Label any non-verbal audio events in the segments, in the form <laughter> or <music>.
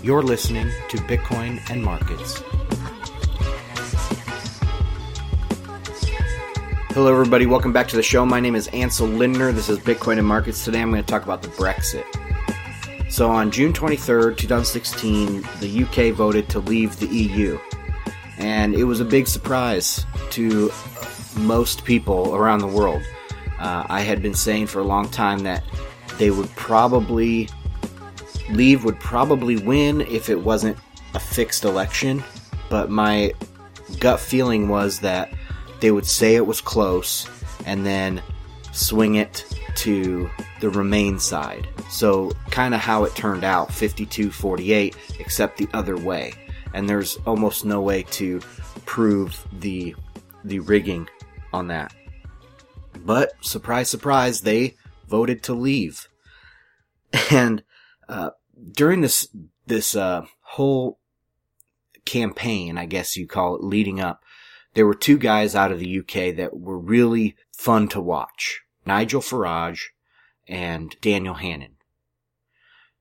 You're listening to Bitcoin and Markets. Hello, everybody. Welcome back to the show. My name is Ansel Lindner. This is Bitcoin and Markets. Today I'm going to talk about the Brexit. So, on June 23rd, 2016, the UK voted to leave the EU. And it was a big surprise to most people around the world. Uh, I had been saying for a long time that they would probably leave, would probably win if it wasn't a fixed election. But my gut feeling was that they would say it was close and then swing it to the Remain side. So, kind of how it turned out 52 48, except the other way. And there's almost no way to prove the, the rigging on that. But, surprise, surprise, they voted to leave. <laughs> And, uh, during this, this, uh, whole campaign, I guess you call it, leading up, there were two guys out of the UK that were really fun to watch. Nigel Farage and Daniel Hannan.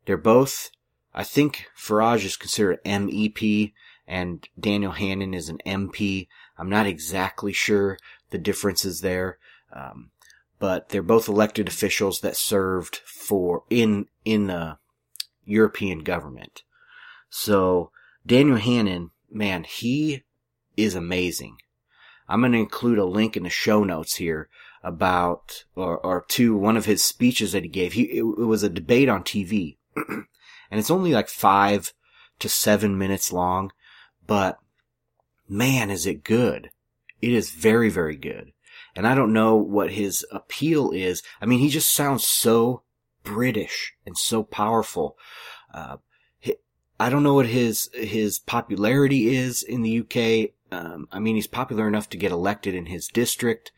They're both, I think Farage is considered MEP and Daniel Hannan is an MP. I'm not exactly sure the differences there. Um, but they're both elected officials that served for in in the European government. So Daniel Hannan, man, he is amazing. I'm going to include a link in the show notes here about or, or to one of his speeches that he gave. He it, it was a debate on TV, <clears throat> and it's only like five to seven minutes long, but man, is it good! It is very very good. And I don't know what his appeal is. I mean, he just sounds so British and so powerful. Uh, I don't know what his his popularity is in the UK. Um, I mean, he's popular enough to get elected in his district,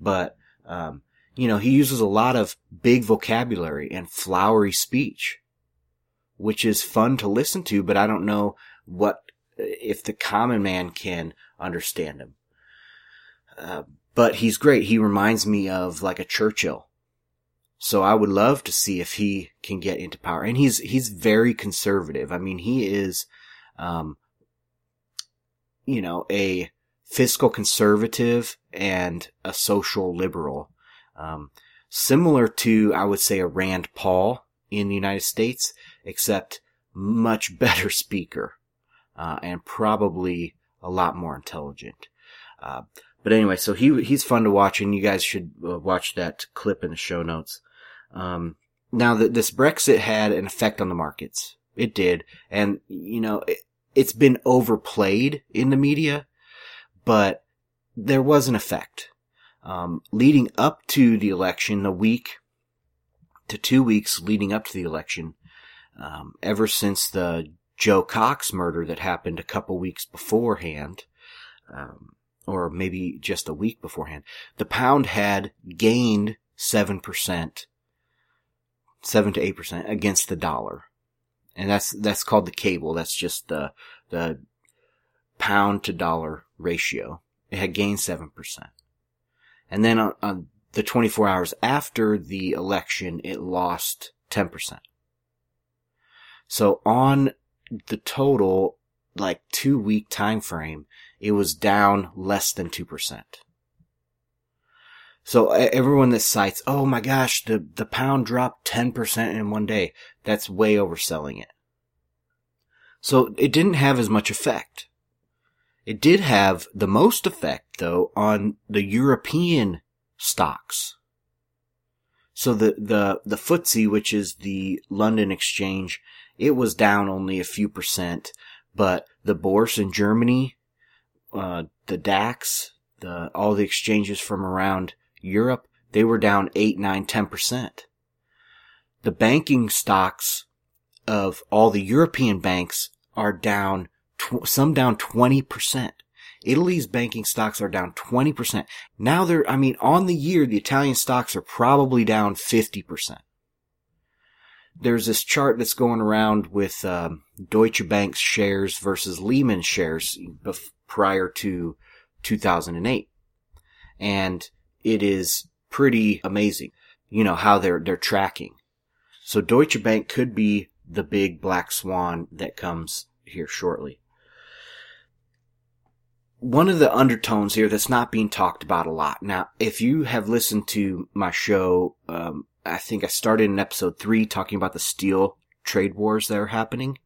but um, you know, he uses a lot of big vocabulary and flowery speech, which is fun to listen to. But I don't know what if the common man can understand him. Uh, but he's great. He reminds me of like a Churchill. So I would love to see if he can get into power. And he's, he's very conservative. I mean, he is, um, you know, a fiscal conservative and a social liberal. Um, similar to, I would say, a Rand Paul in the United States, except much <laughs> better speaker, uh, and probably a lot more intelligent. Uh, but anyway, so he he's fun to watch, and you guys should uh, watch that clip in the show notes. Um, now that this Brexit had an effect on the markets, it did, and you know it, it's been overplayed in the media, but there was an effect. Um, leading up to the election, the week to two weeks leading up to the election, um, ever since the Jo Cox murder that happened a couple weeks beforehand, um, or maybe just a week beforehand, the pound had gained 7%, 7 to 8% against the dollar. And that's, that's called the cable. That's just the, the pound to dollar ratio. It had gained 7%. And then on, on the 24 hours after the election, it lost 10%. So on the total, like two week time frame, it was down less than 2%. So everyone that cites, oh my gosh, the, the pound dropped 10% in one day, that's way overselling it. So it didn't have as much effect. It did have the most effect though on the European stocks. So the, the, the FTSE, which is the London exchange, it was down only a few percent, but the Bourse in Germany uh, the DAX, the, all the exchanges from around Europe, they were down 8, 9, 10%. The banking stocks of all the European banks are down, tw- some down 20%. Italy's banking stocks are down 20%. Now they're, I mean, on the year, the Italian stocks are probably down 50%. There's this chart that's going around with um, Deutsche Bank's shares versus Lehman shares bef- prior to 2008. And it is pretty amazing, you know, how they're, they're tracking. So Deutsche Bank could be the big black swan that comes here shortly. One of the undertones here that's not being talked about a lot. Now, if you have listened to my show, um, I think I started in episode three talking about the steel trade wars that are happening.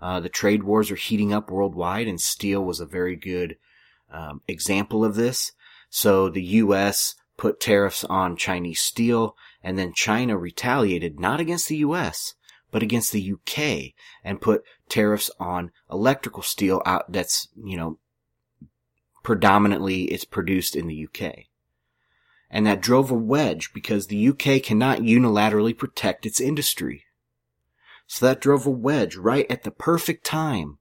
Uh, the trade wars are heating up worldwide, and steel was a very good um, example of this. So the U.S. put tariffs on Chinese steel, and then China retaliated not against the U.S. but against the UK and put tariffs on electrical steel out that's you know predominantly it's produced in the UK. And that drove a wedge because the UK cannot unilaterally protect its industry. So that drove a wedge right at the perfect time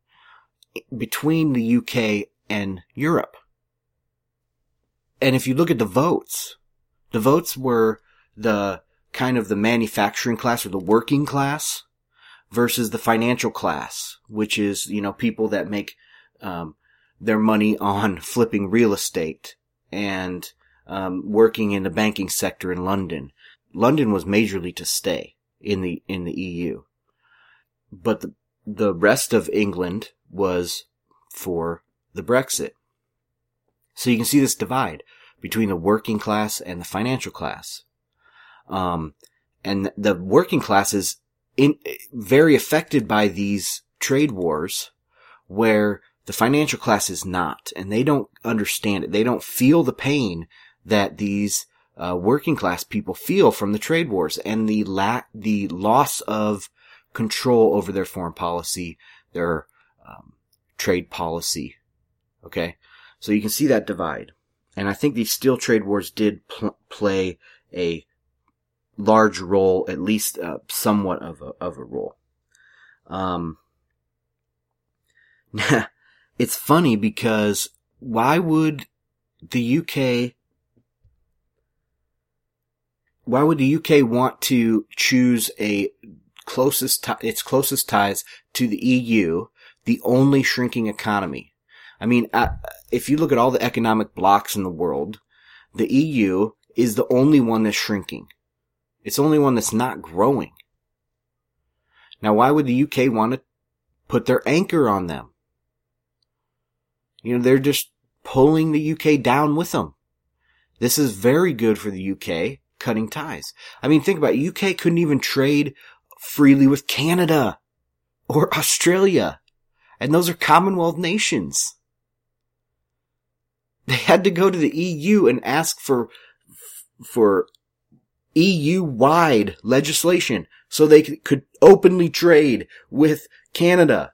between the UK and Europe. And if you look at the votes, the votes were the kind of the manufacturing class or the working class versus the financial class, which is, you know, people that make, um, their money on <laughs> flipping real estate and, um, working in the banking sector in London. London was majorly to stay in the, in the EU but the, the rest of England was for the Brexit. So you can see this divide between the working class and the financial class. Um, and the working class is in, very affected by these trade wars where the financial class is not, and they don't understand it. They don't feel the pain that these uh, working class people feel from the trade wars and the la- the loss of control over their foreign policy, their um, trade policy. Okay, so you can see that divide, and I think these steel trade wars did pl- play a large role, at least uh, somewhat of a of a role. Um, <laughs> it's funny because why would the UK why would the UK want to choose a closest t- its closest ties to the EU, the only shrinking economy. I mean, uh, if you look at all the economic blocks in the world, the EU is the only one that's shrinking. It's the only one that's not growing. Now, why would the UK want to put their anchor on them? You know, they're just pulling the UK down with them. This is very good for the UK, cutting ties. I mean, think about it. UK couldn't even trade freely with Canada or Australia. And those are Commonwealth nations. They had to go to the EU and ask for, for EU wide legislation so they could openly trade with Canada.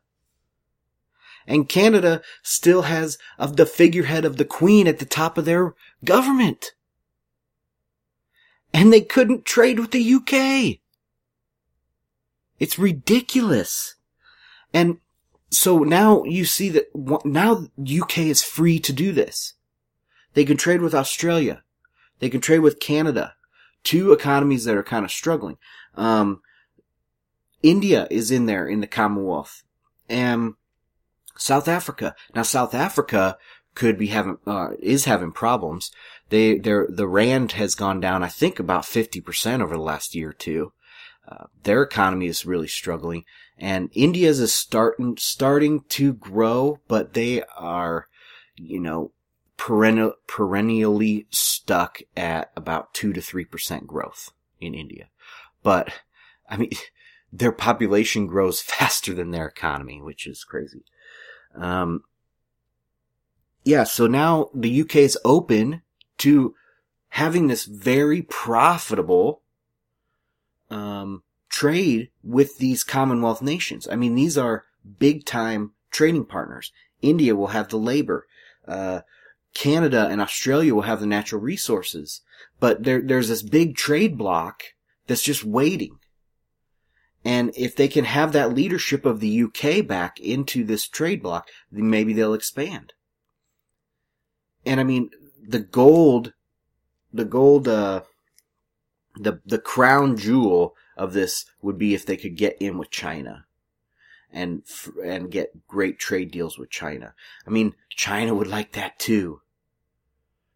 And Canada still has of the figurehead of the Queen at the top of their government. And they couldn't trade with the UK. It's ridiculous. And so now you see that now UK is free to do this. They can trade with Australia. They can trade with Canada. Two economies that are kind of struggling. Um, India is in there in the Commonwealth. And South Africa. Now South Africa could be having, uh, is having problems. They, the rand has gone down, I think about 50% over the last year or two. Their economy is really struggling, and India's is starting starting to grow, but they are, you know, perennial perennially stuck at about two to three percent growth in India. But I mean, <laughs> their population grows <laughs> faster than their economy, which is crazy. Um, yeah, so now the UK is open to having this very profitable um, trade with these Commonwealth nations. I mean, these are big time trading partners. India will have the labor. Uh, Canada and Australia will have the natural resources. But there, there's this big trade block that's just waiting. And if they can have that leadership of the UK back into this trade block, then maybe they'll expand. And I mean, the gold, the gold, uh, the the crown jewel of this would be if they could get in with China and and get great trade deals with China. I mean, China would like that too.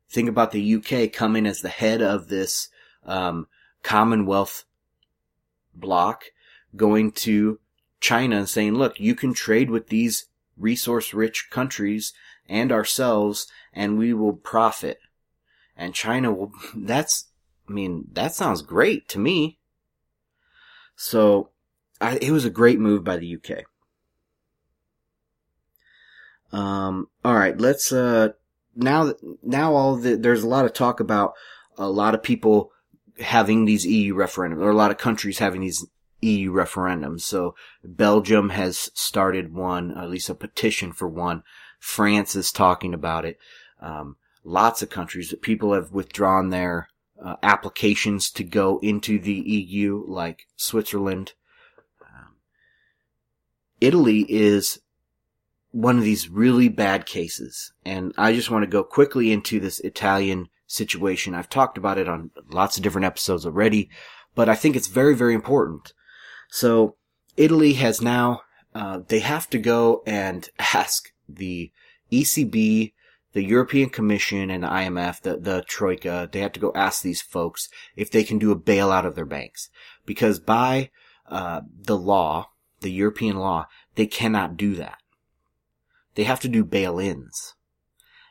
Think about the UK coming as the head of this um, Commonwealth block, going to China and saying, look, you can trade with these resource rich countries and ourselves and we will profit. And China will, <laughs> that's, I mean, that sounds great to me. So, I, it was a great move by the UK. Um, alright, let's, uh, now, now all the, there's a lot of talk about a lot of people having these EU referendums, or a lot of countries having these EU referendums. So Belgium has started one, at least a petition for one. France is talking about it. Um, lots of countries that people have withdrawn their uh, applications to go into the EU, like Switzerland. Um, Italy is one of these really bad cases, and I just want to go quickly into this Italian situation. I've talked about it on lots of different episodes already, but I think it's very, very important. So Italy has now, uh, they have to go and <laughs> ask the ECB, the European Commission and the IMF, the, the Troika, they have to go ask these folks if they can do a bailout of their banks. Because by, uh, the law, the European law, they cannot do that. They have to do bail-ins.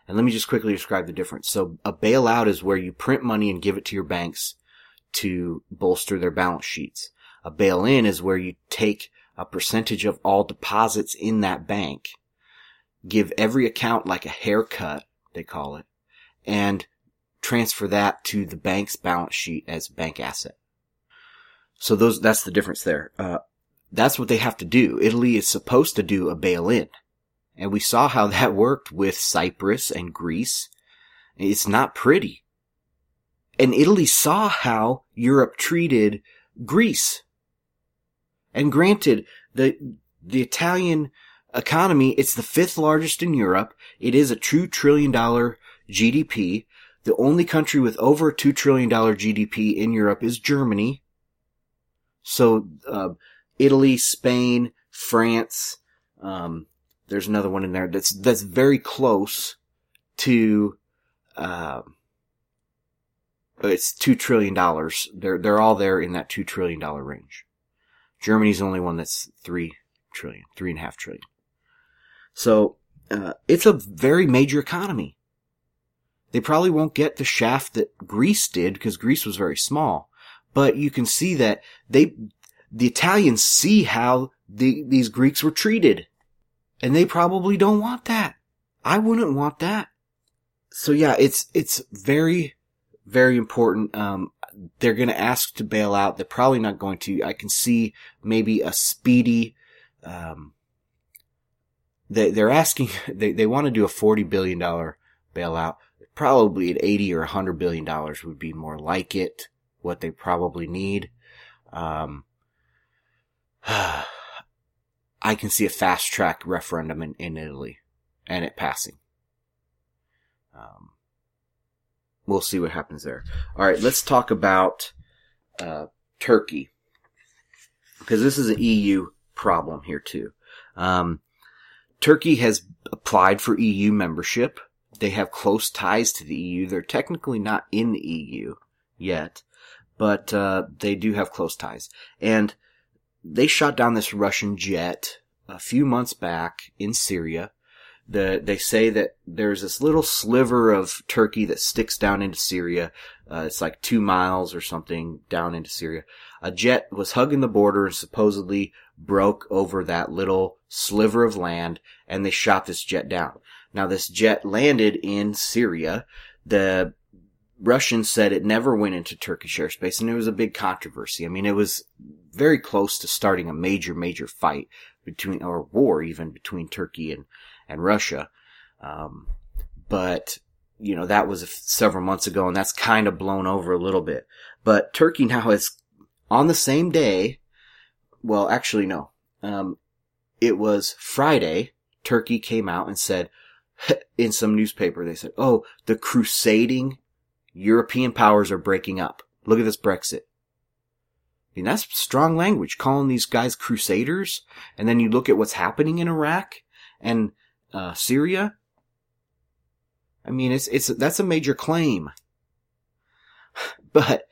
And let me just quickly describe the difference. So a bailout is where you print money and give it to your banks to bolster their balance sheets. A bail in is where you take a percentage of all deposits in that bank, give every account like a haircut, they call it, and transfer that to the bank's balance sheet as bank asset. So those, that's the difference there. Uh, that's what they have to do. Italy is supposed to do a bail in. And we saw how <laughs> that worked with Cyprus and Greece. It's not pretty. And Italy saw how Europe treated Greece and granted, the, the Italian economy, it's the fifth largest in Europe. It is a two trillion dollar GDP. The only country with over two trillion dollar GDP in Europe is Germany. So, uh, Italy, Spain, France, um, there's another one in there that's, that's very close to, uh, it's two trillion dollars. They're, they're all there in that two trillion dollar range. Germany's the only one that's three trillion, three and a half trillion. So, uh, it's a very major economy. They probably won't get the shaft that Greece did because Greece was very small. But you can see that they, the Italians see how the, these Greeks were treated. And they probably don't want that. I wouldn't want that. So yeah, it's, it's very, very important. Um, they're going to ask to bail out. They're probably not going to. I can see maybe a speedy, um, they, they're asking, <laughs> they, they want to do a $40 billion bailout. Probably at 80 or 100 billion dollars would be more like it, what they probably need. Um, <sighs> I can see a fast track referendum in, in Italy and it passing. Um, we'll see what happens there. All right, let's talk about uh, Turkey because this is an EU problem here too. Um, Turkey has applied for EU membership. They have close ties to the EU. They're technically not in the EU yet, but uh, they do have close ties. And they shot down this Russian jet a few months back in Syria the, they say that there's this little sliver of Turkey that sticks down into Syria. Uh, it's like two miles or something down into Syria. A jet was hugging the border and supposedly broke over that little sliver of land and they shot this jet down. Now this jet landed in Syria. The Russians said it never went into Turkish airspace and it was a big controversy. I mean, it was very close to starting a major, major fight between, or war even between Turkey and, and Russia. Um, but you know that was several months ago, and that's kind of blown over a little bit. But Turkey now is on the same day. Well, actually, no. Um, it was Friday. Turkey came out and said <laughs> in some newspaper, they said, "Oh, the crusading European powers are breaking up. Look at this Brexit." I mean, that's strong language, calling these guys crusaders. And then you look at what's happening in Iraq, and uh, Syria. I mean, it's it's that's a major claim. <sighs> But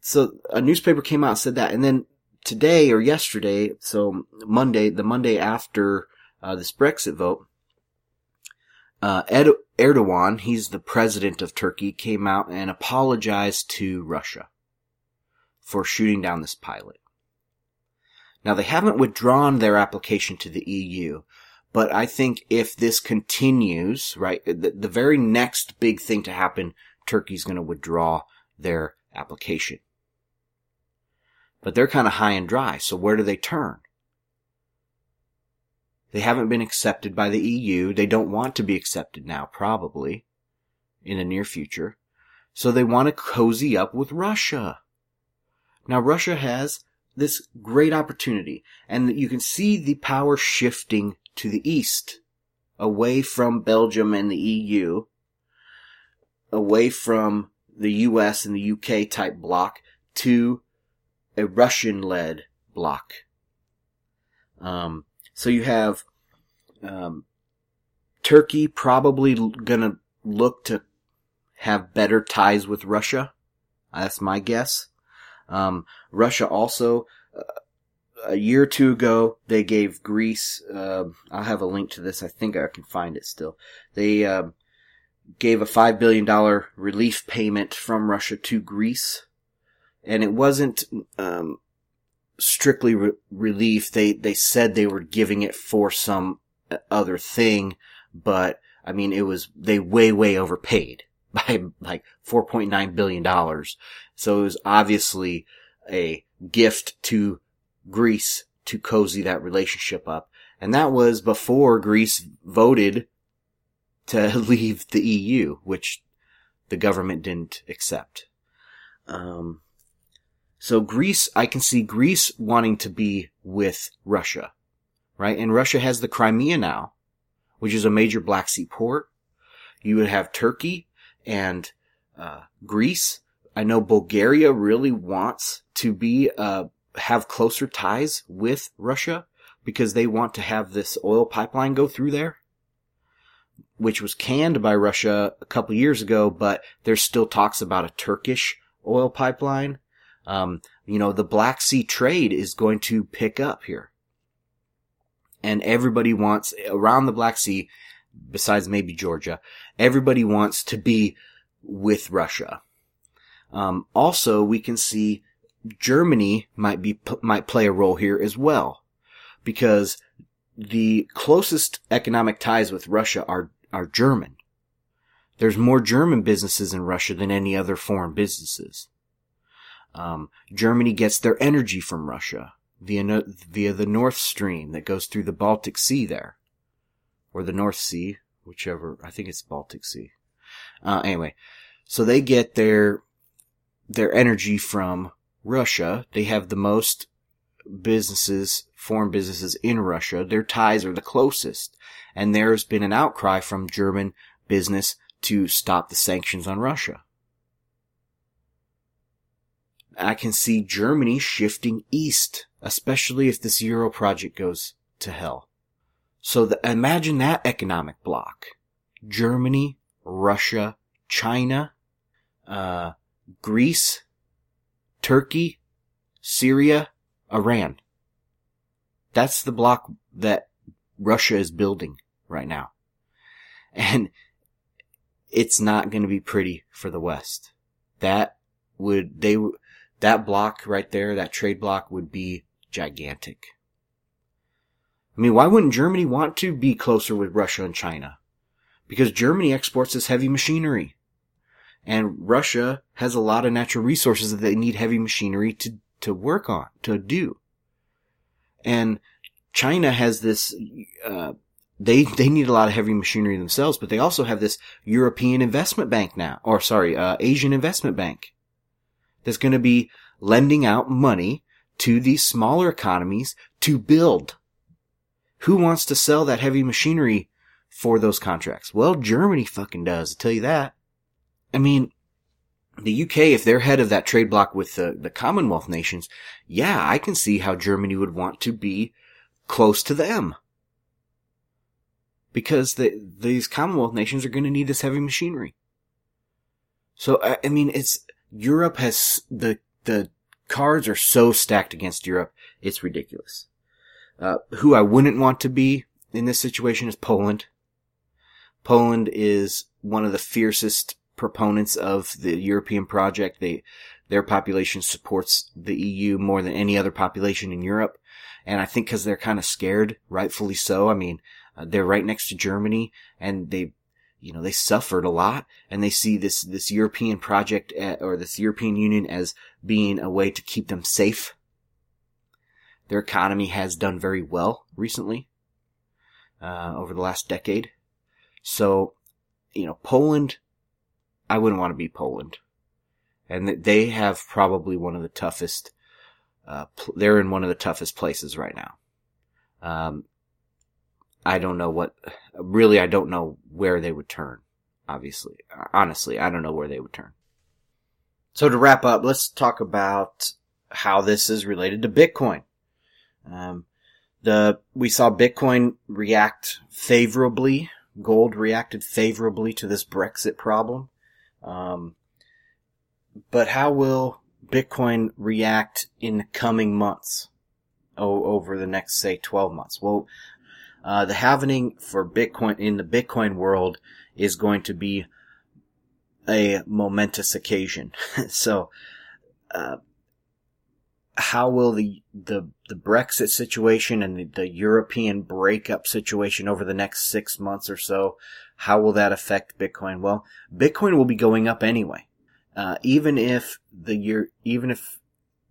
so a newspaper came out and said that, and then today or yesterday, so Monday, the Monday after uh, this Brexit vote, uh, Ed- Erdogan, he's the president of Turkey, came out and apologized to Russia for shooting down this pilot. Now they haven't withdrawn their application to the EU, but I think if this continues, right, the, the very next big thing to happen, Turkey's going to withdraw their application. But they're kind of high and dry, so where do they turn? They haven't been accepted by the EU. They don't want to be accepted now, probably, in the near future. So they want to cozy up with Russia. Now Russia has this great opportunity and you can see the power shifting to the east, away from Belgium and the EU, away from the US and the UK type bloc to a Russian led bloc. Um, so you have um, Turkey probably gonna look to have better ties with Russia. That's my guess. Um, Russia also, uh, a year or two ago, they gave Greece. Uh, I'll have a link to this. I think I can find it still. They uh, gave a five billion dollar relief payment from Russia to Greece, and it wasn't um, strictly re- relief. They they said they were giving it for some other thing, but I mean it was they way way overpaid <laughs> by like 4.9 billion dollars. So it was obviously a gift to Greece to cozy that relationship up. And that was before Greece voted to <laughs> leave the EU, which the government didn't accept. Um, so Greece, I can see Greece wanting to be with Russia, right? And Russia has the Crimea now, which is a major Black Sea port. You would have Turkey and uh, Greece. I know Bulgaria really wants to be uh, have closer ties with Russia because they want to have this oil pipeline go through there, which was canned by Russia a couple years ago, but there's still talks about a Turkish oil pipeline um, you know, the Black Sea trade is going to pick up here. And everybody wants, around the Black Sea, besides maybe Georgia, everybody wants to be with Russia. Um, also, we can see Germany might be, might play a role here as well. Because the closest economic ties with Russia are, are German. There's more German businesses in Russia than any other foreign businesses. Um, Germany gets their energy from Russia via via the North Stream that goes through the Baltic Sea there, or the North Sea, whichever. I think it's Baltic Sea. Uh, anyway, so they get their their energy from Russia. They have the most businesses, foreign businesses in Russia. Their ties are the closest, and there's been an outcry from German business to stop the sanctions on Russia. I can see Germany shifting east, especially if this Euro project goes to hell. So the, imagine that economic bloc. Germany, Russia, China, uh, Greece, Turkey, Syria, Iran. That's the block that Russia is building right now. And it's not going to be pretty for the West. That would, they, that block right there, that trade block would be gigantic. I mean, why wouldn't Germany want to be closer with Russia and China? Because Germany exports this heavy machinery. And Russia has a lot of natural resources that they need heavy machinery to, to work on, to do. And China has this, uh, they, they need a lot of heavy machinery themselves, but they also have this European investment bank now, or sorry, uh, Asian investment bank that's going to be lending out money to these smaller economies to build. Who wants to sell that heavy machinery for those contracts? Well, Germany fucking does, I tell you that. I mean, the UK, if they're head of that trade block with the, the Commonwealth nations, yeah, I can see how Germany would want to be close to them. Because the, these Commonwealth nations are going to need this heavy machinery. So, I, I mean, it's, Europe has the the cards are so stacked against Europe, it's ridiculous. Uh, who I wouldn't want to be in this situation is Poland. Poland is one of the fiercest proponents of the European project. They, their population supports the EU more than any other population in Europe. And I think because they're kind of scared, rightfully so. I mean, uh, they're right next to Germany and they, you know, they suffered a lot and they see this, this European project at, or this European Union as being a way to keep them safe. Their economy has done very well recently, uh, over the last decade. So, you know, Poland, I wouldn't want to be Poland. And they have probably one of the toughest, uh, pl- they're in one of the toughest places right now. Um, I don't know what, really, I don't know where they would turn. Obviously, honestly, I don't know where they would turn. So to wrap up, let's talk about how this is related to Bitcoin. Um, the we saw Bitcoin react favorably. Gold reacted favorably to this Brexit problem. Um, but how will Bitcoin react in the coming months? Oh, over the next say 12 months. Well, uh, the halvening for Bitcoin in the Bitcoin world is going to be a momentous occasion. <laughs> so, uh, how will the, the, the Brexit situation and the, the, European breakup situation over the next six months or so, how will that affect Bitcoin? Well, Bitcoin will be going up anyway. Uh, even if the year, even if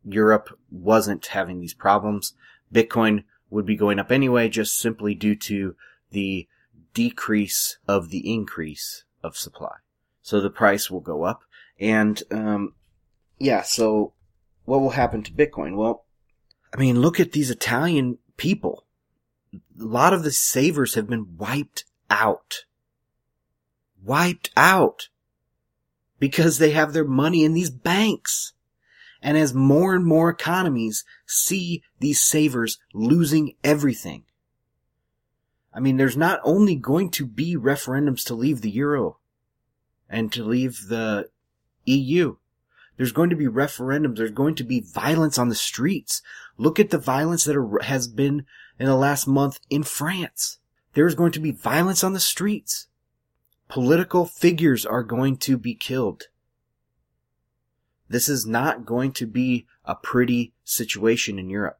Europe wasn't having these problems, Bitcoin would be going up anyway, just simply due to the decrease of the increase of supply. So the price will go up. And, um, yeah, so what will happen to Bitcoin? Well, I mean, look at these Italian people. A lot of the savers have been wiped out. Wiped out. Because they have their money in these banks. And as more and more economies see these savers losing everything. I mean, there's not only going to be referendums to leave the euro and to leave the EU. There's going to be referendums. There's going to be violence on the streets. Look at the violence that are, has been in the last month in France. There's going to be violence on the streets. Political figures are going to be killed. This is not going to be a pretty situation in Europe.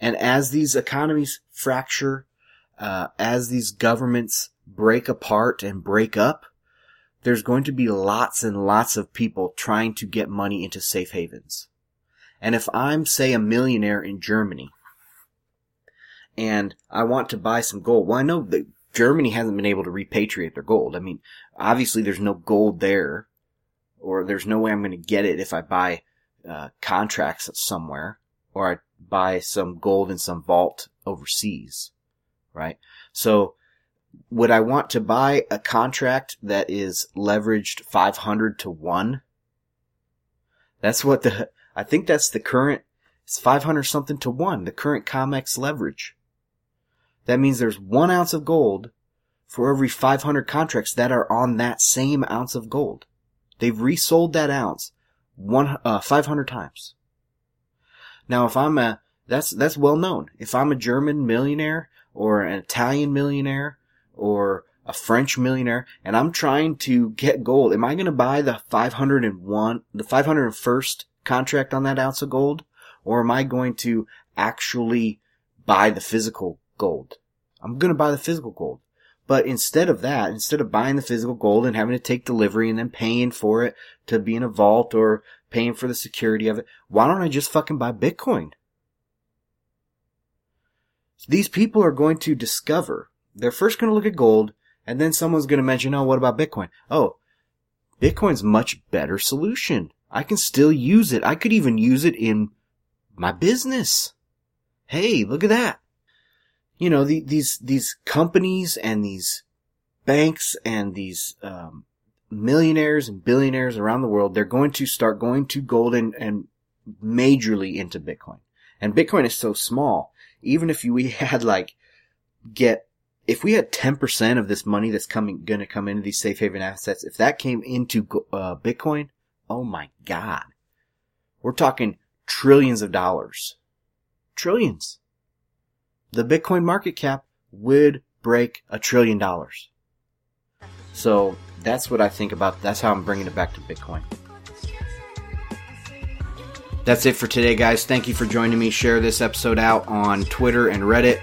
And as these economies fracture, uh, as these governments break apart and break up, there's going to be lots and lots of people trying to get money into safe havens. And if I'm, say, a millionaire in Germany, and I want to buy some gold, well, I know that Germany hasn't been able to repatriate their gold. I mean, obviously there's no gold there, or there's no way I'm going to get it if I buy uh, contracts somewhere, or I buy some gold in some vault overseas, right? So would I want to buy a contract that is leveraged 500 to 1? That's what the, I think that's the current, it's 500 something to 1, the current COMEX leverage. That means there's one ounce of gold for every 500 contracts that are on that same ounce of gold. They've resold that ounce one, uh, 500 times. Now if I'm a, that's, that's well known. If I'm a German millionaire or an Italian millionaire or a French millionaire and I'm trying to get gold, am I going to buy the 501, the 501st contract on that ounce of gold? Or am I going to actually buy the physical gold? I'm to buy the physical gold. But instead of that, instead of buying the physical gold and having to take delivery and then paying for it to be in a vault or paying for the security of it, why don't I just fucking buy Bitcoin? These people are going to discover they're first going to look at gold, and then someone's going to mention, oh, what about Bitcoin? Oh, Bitcoin's much better solution. I can still use it. I could even use it in my business. Hey, look at that. You know, the, these, these companies and these banks and these, um, millionaires and billionaires around the world, they're going to start going to gold and, and majorly into Bitcoin. And Bitcoin is so small. Even if we <laughs> had like get if we had 10% of this money that's coming, gonna come into these safe haven assets, if that came into, uh, Bitcoin, oh my God. We're talking trillions of dollars. Trillions. The Bitcoin market cap would break a trillion dollars. So that's what I think about. That's how I'm bringing it back to Bitcoin. That's it for today, guys. Thank you for joining me. Share this episode out on Twitter and Reddit.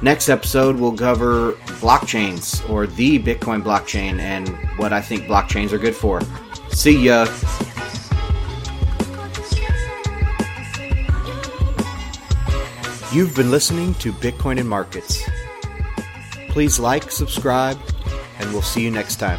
Next episode, we'll cover blockchains or the Bitcoin blockchain and what I think blockchains are good for. See ya. You've been listening to Bitcoin and Markets. Please like, subscribe, and we'll see you next time.